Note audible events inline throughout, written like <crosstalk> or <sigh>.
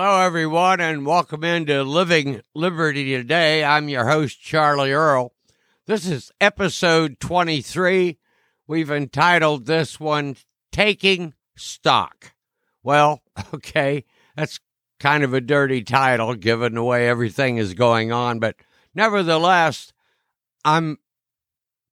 Hello, everyone, and welcome into Living Liberty Today. I'm your host, Charlie Earl. This is episode 23. We've entitled this one Taking Stock. Well, <laughs> okay, that's kind of a dirty title given the way everything is going on, but nevertheless, I'm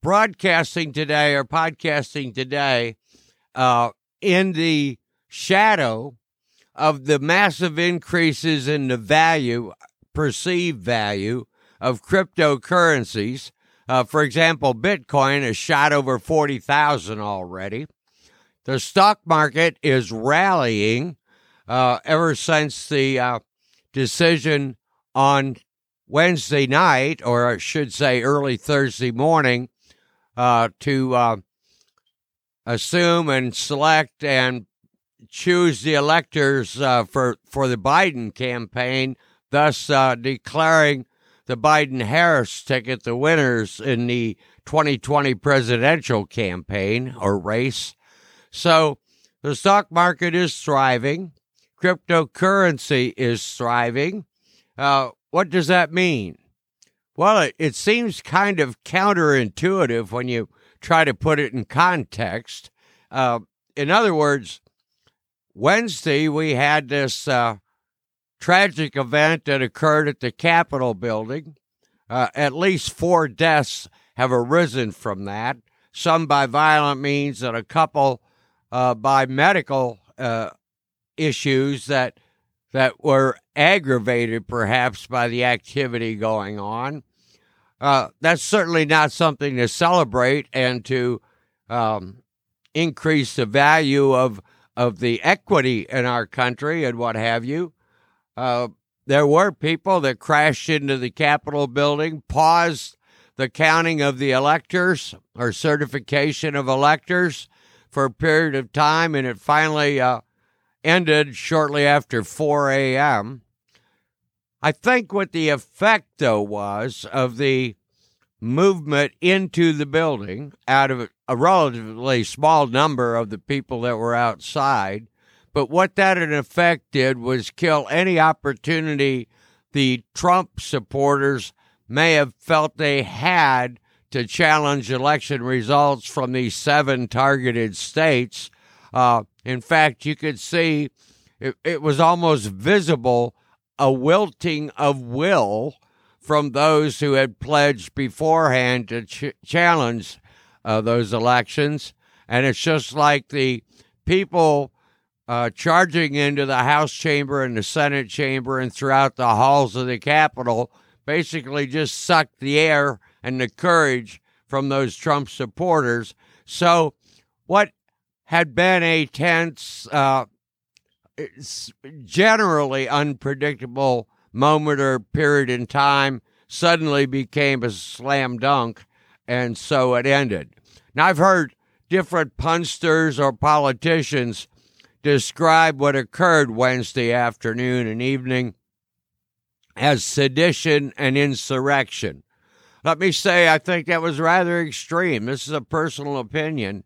broadcasting today or podcasting today uh, in the shadow of the massive increases in the value, perceived value of cryptocurrencies. Uh, for example, Bitcoin has shot over 40,000 already. The stock market is rallying uh, ever since the uh, decision on Wednesday night, or I should say early Thursday morning, uh, to uh, assume and select and choose the electors uh, for for the Biden campaign, thus uh, declaring the Biden Harris ticket the winners in the 2020 presidential campaign or race. So the stock market is thriving, cryptocurrency is thriving. Uh, what does that mean? Well, it, it seems kind of counterintuitive when you try to put it in context. Uh, in other words, Wednesday, we had this uh, tragic event that occurred at the Capitol building. Uh, at least four deaths have arisen from that, some by violent means, and a couple uh, by medical uh, issues that that were aggravated perhaps by the activity going on. Uh, that's certainly not something to celebrate and to um, increase the value of of the equity in our country and what have you. Uh, there were people that crashed into the Capitol building, paused the counting of the electors or certification of electors for a period of time, and it finally uh, ended shortly after 4 a.m. I think what the effect, though, was of the movement into the building out of a relatively small number of the people that were outside. But what that in effect did was kill any opportunity the Trump supporters may have felt they had to challenge election results from these seven targeted states. Uh, in fact, you could see it, it was almost visible a wilting of will from those who had pledged beforehand to ch- challenge uh, those elections. And it's just like the people uh, charging into the House chamber and the Senate chamber and throughout the halls of the Capitol basically just sucked the air and the courage from those Trump supporters. So, what had been a tense, uh, generally unpredictable moment or period in time suddenly became a slam dunk, and so it ended. Now, I've heard different punsters or politicians describe what occurred Wednesday afternoon and evening as sedition and insurrection. Let me say, I think that was rather extreme. This is a personal opinion,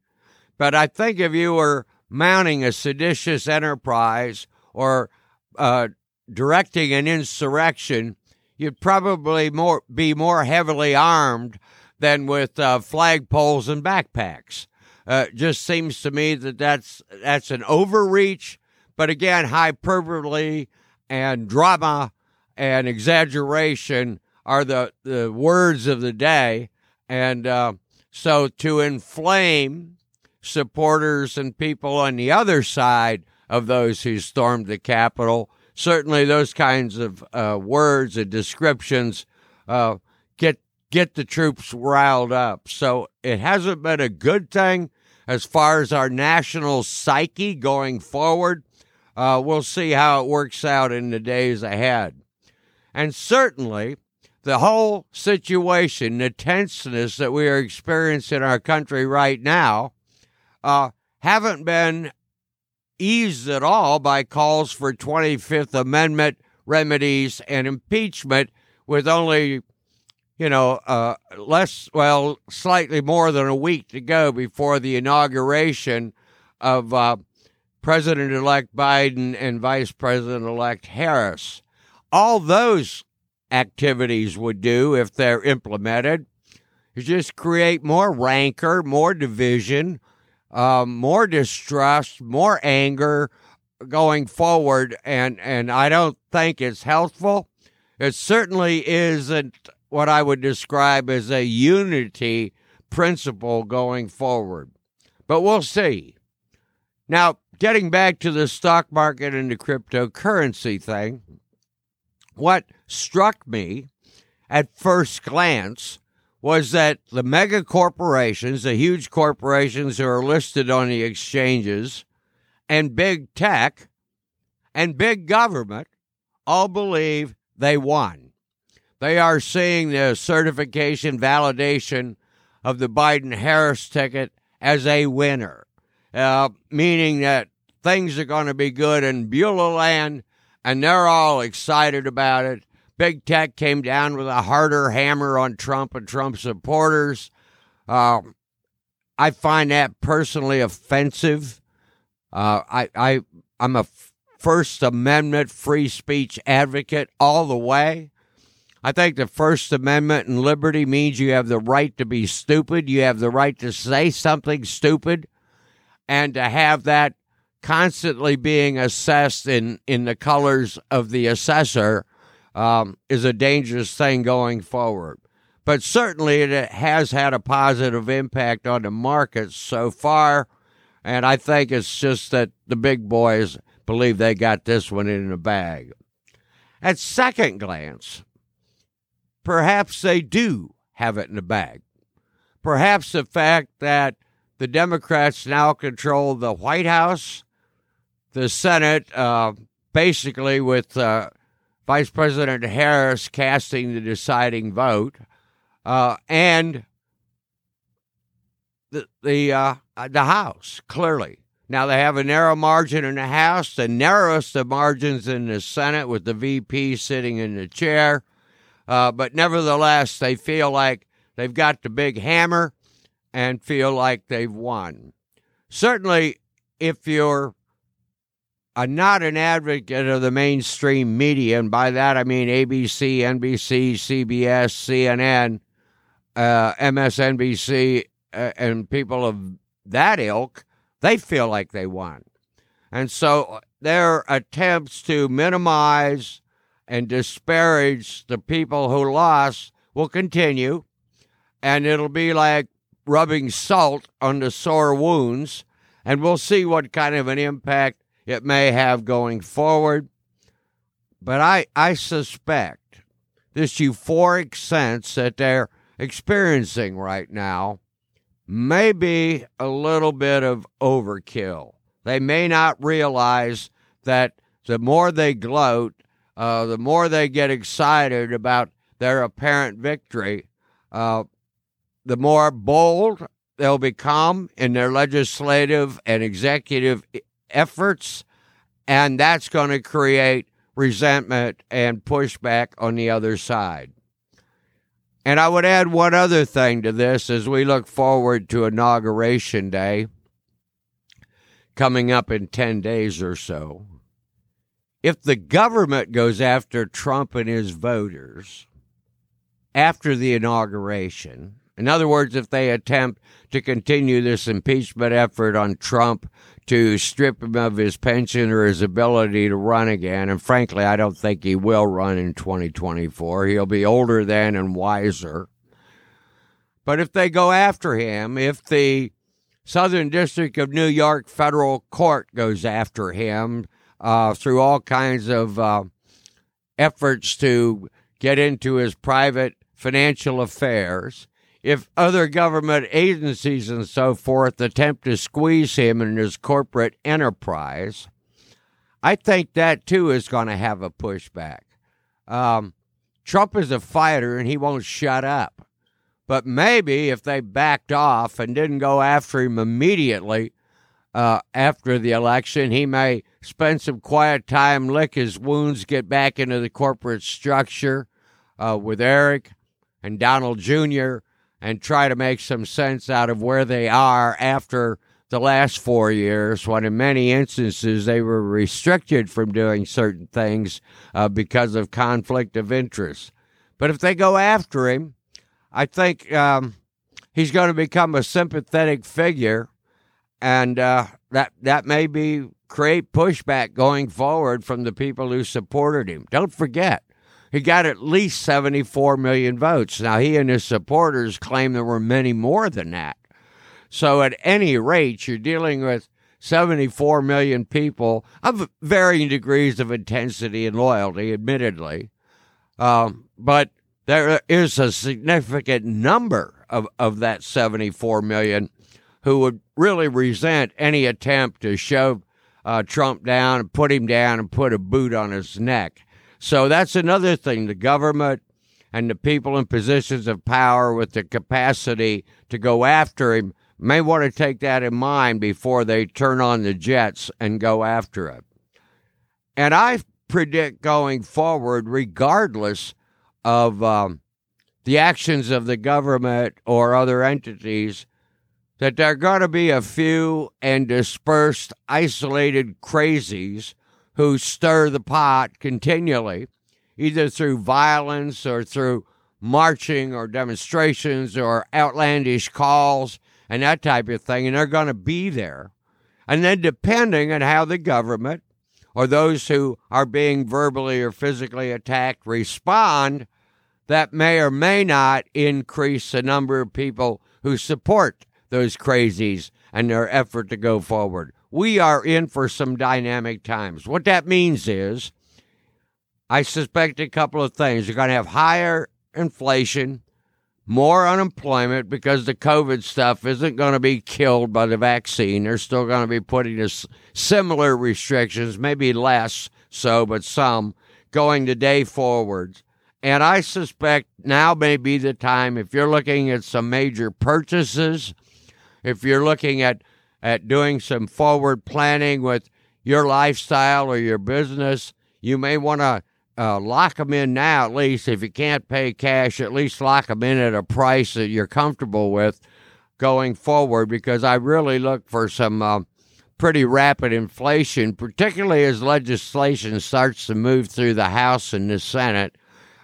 but I think if you were mounting a seditious enterprise or uh, directing an insurrection, you'd probably more be more heavily armed than with uh, flagpoles and backpacks. Uh, just seems to me that that's that's an overreach, but again, hyperbole and drama and exaggeration are the, the words of the day, and uh, so to inflame supporters and people on the other side of those who stormed the Capitol certainly those kinds of uh, words and descriptions uh, get get the troops riled up. So it hasn't been a good thing as far as our national psyche going forward. Uh, we'll see how it works out in the days ahead. And certainly, the whole situation, the tenseness that we are experiencing in our country right now, uh, haven't been eased at all by calls for 25th Amendment remedies and impeachment with only, you know, uh, less, well, slightly more than a week to go before the inauguration of uh, President elect Biden and Vice President elect Harris. All those activities would do if they're implemented is just create more rancor, more division, um, more distrust, more anger going forward. And, and I don't think it's healthful. It certainly isn't what I would describe as a unity principle going forward. But we'll see. Now, getting back to the stock market and the cryptocurrency thing, what struck me at first glance was that the mega corporations, the huge corporations who are listed on the exchanges, and big tech and big government all believe they won. They are seeing the certification validation of the Biden Harris ticket as a winner, uh, meaning that things are going to be good in Beulah land, and they're all excited about it. Big tech came down with a harder hammer on Trump and Trump supporters. Uh, I find that personally offensive. Uh, I, I, I'm a First Amendment free speech advocate all the way. I think the First Amendment and liberty means you have the right to be stupid. You have the right to say something stupid and to have that constantly being assessed in, in the colors of the assessor um, is a dangerous thing going forward. But certainly it has had a positive impact on the markets so far. And I think it's just that the big boys believe they got this one in the bag. At second glance, perhaps they do have it in the bag. Perhaps the fact that the Democrats now control the White House, the Senate, uh, basically with uh, Vice President Harris casting the deciding vote, uh, and the the uh, the House clearly. Now they have a narrow margin in the House, the narrowest of margins in the Senate, with the VP sitting in the chair. Uh, but nevertheless, they feel like they've got the big hammer and feel like they've won. Certainly, if you're I'm not an advocate of the mainstream media, and by that I mean ABC, NBC, CBS, CNN, uh, MSNBC, uh, and people of that ilk. They feel like they won. And so their attempts to minimize and disparage the people who lost will continue. And it'll be like rubbing salt on the sore wounds. And we'll see what kind of an impact it may have going forward. But I, I suspect this euphoric sense that they're experiencing right now may be a little bit of overkill. They may not realize that the more they gloat, uh, the more they get excited about their apparent victory, uh, the more bold they'll become in their legislative and executive efforts, and that's going to create resentment and pushback on the other side. And I would add one other thing to this as we look forward to Inauguration Day coming up in 10 days or so. If the government goes after Trump and his voters after the inauguration, in other words, if they attempt to continue this impeachment effort on Trump to strip him of his pension or his ability to run again. And frankly, I don't think he will run in 2024. He'll be older then and wiser. But if they go after him, if the Southern District of New York federal court goes after him uh, through all kinds of uh, efforts to get into his private financial affairs, if other government agencies and so forth attempt to squeeze him in his corporate enterprise, I think that too is going to have a pushback. Um, Trump is a fighter and he won't shut up. But maybe if they backed off and didn't go after him immediately uh, after the election, he may spend some quiet time, lick his wounds, get back into the corporate structure uh, with Eric and Donald Jr and try to make some sense out of where they are after the last four years, when in many instances they were restricted from doing certain things uh, because of conflict of interest. But if they go after him, I think um, he's going to become a sympathetic figure, and uh, that that may be create pushback going forward from the people who supported him. Don't forget, he got at least 74 million votes. Now, he and his supporters claim there were many more than that. So, at any rate, you're dealing with 74 million people of varying degrees of intensity and loyalty, admittedly. Um, but there is a significant number of, of that 74 million who would really resent any attempt to shove uh, Trump down and put him down and put a boot on his neck. So that's another thing. The government and the people in positions of power with the capacity to go after him may want to take that in mind before they turn on the jets and go after him. And I predict going forward, regardless of um, the actions of the government or other entities, that there are going to be a few and dispersed, isolated crazies who stir the pot continually, either through violence or through marching or demonstrations or outlandish calls and that type of thing, and they're going to be there. And then, depending on how the government or those who are being verbally or physically attacked respond, that may or may not increase the number of people who support those crazies and their effort to go forward. We are in for some dynamic times. What that means is, I suspect a couple of things. You're going to have higher inflation, more unemployment because the COVID stuff isn't going to be killed by the vaccine. They're still going to be putting us similar restrictions, maybe less so, but some going the day forwards. And I suspect now may be the time if you're looking at some major purchases if you're looking at, at doing some forward planning with your lifestyle or your business, you may want to uh, lock them in now, at least. If you can't pay cash, at least lock them in at a price that you're comfortable with going forward because I really look for some uh, pretty rapid inflation, particularly as legislation starts to move through the House and the Senate.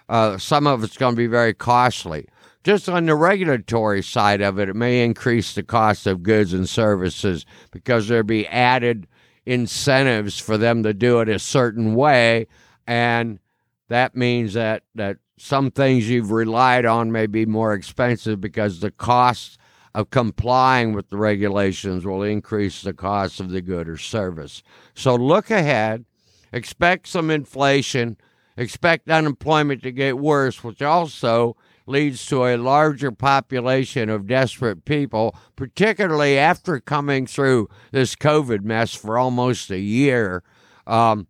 Uh, some of it's going to be very costly. Just on the regulatory side of it, it may increase the cost of goods and services because there'll be added incentives for them to do it a certain way. And that means that, that some things you've relied on may be more expensive because the cost of complying with the regulations will increase the cost of the good or service. So look ahead, expect some inflation, expect unemployment to get worse, which also leads to a larger population of desperate people, particularly after coming through this COVID mess for almost a year. Um,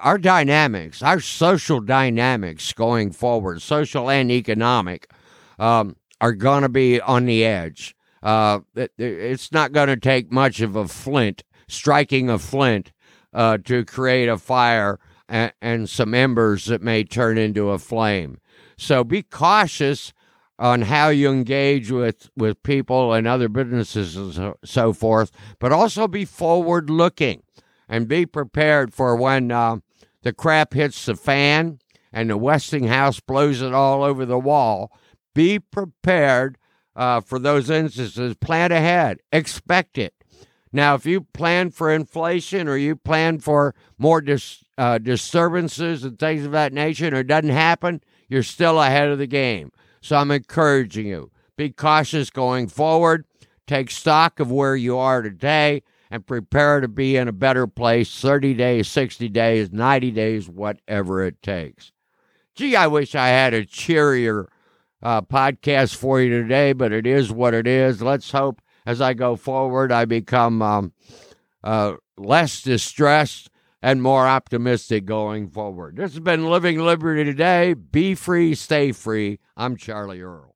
our dynamics, our social dynamics going forward, social and economic, um, are going to be on the edge. Uh, it's not going to take much of a flint, striking a flint, uh, to create a fire and, and some embers that may turn into a flame. So be cautious on how you engage with, with people and other businesses and so, so forth, but also be forward looking and be prepared for when uh, the crap hits the fan and the Westinghouse blows it all over the wall. Be prepared uh, for those instances. Plan ahead, expect it. Now, if you plan for inflation or you plan for more dis- uh, disturbances and things of that nature it doesn't happen, you're still ahead of the game. So I'm encouraging you be cautious going forward. Take stock of where you are today and prepare to be in a better place 30 days, 60 days, 90 days, whatever it takes. Gee, I wish I had a cheerier uh, podcast for you today, but it is what it is. Let's hope as I go forward, I become um, uh, less distressed and more optimistic going forward. This has been Living Liberty Today. Be free, stay free. I'm Charlie Earl.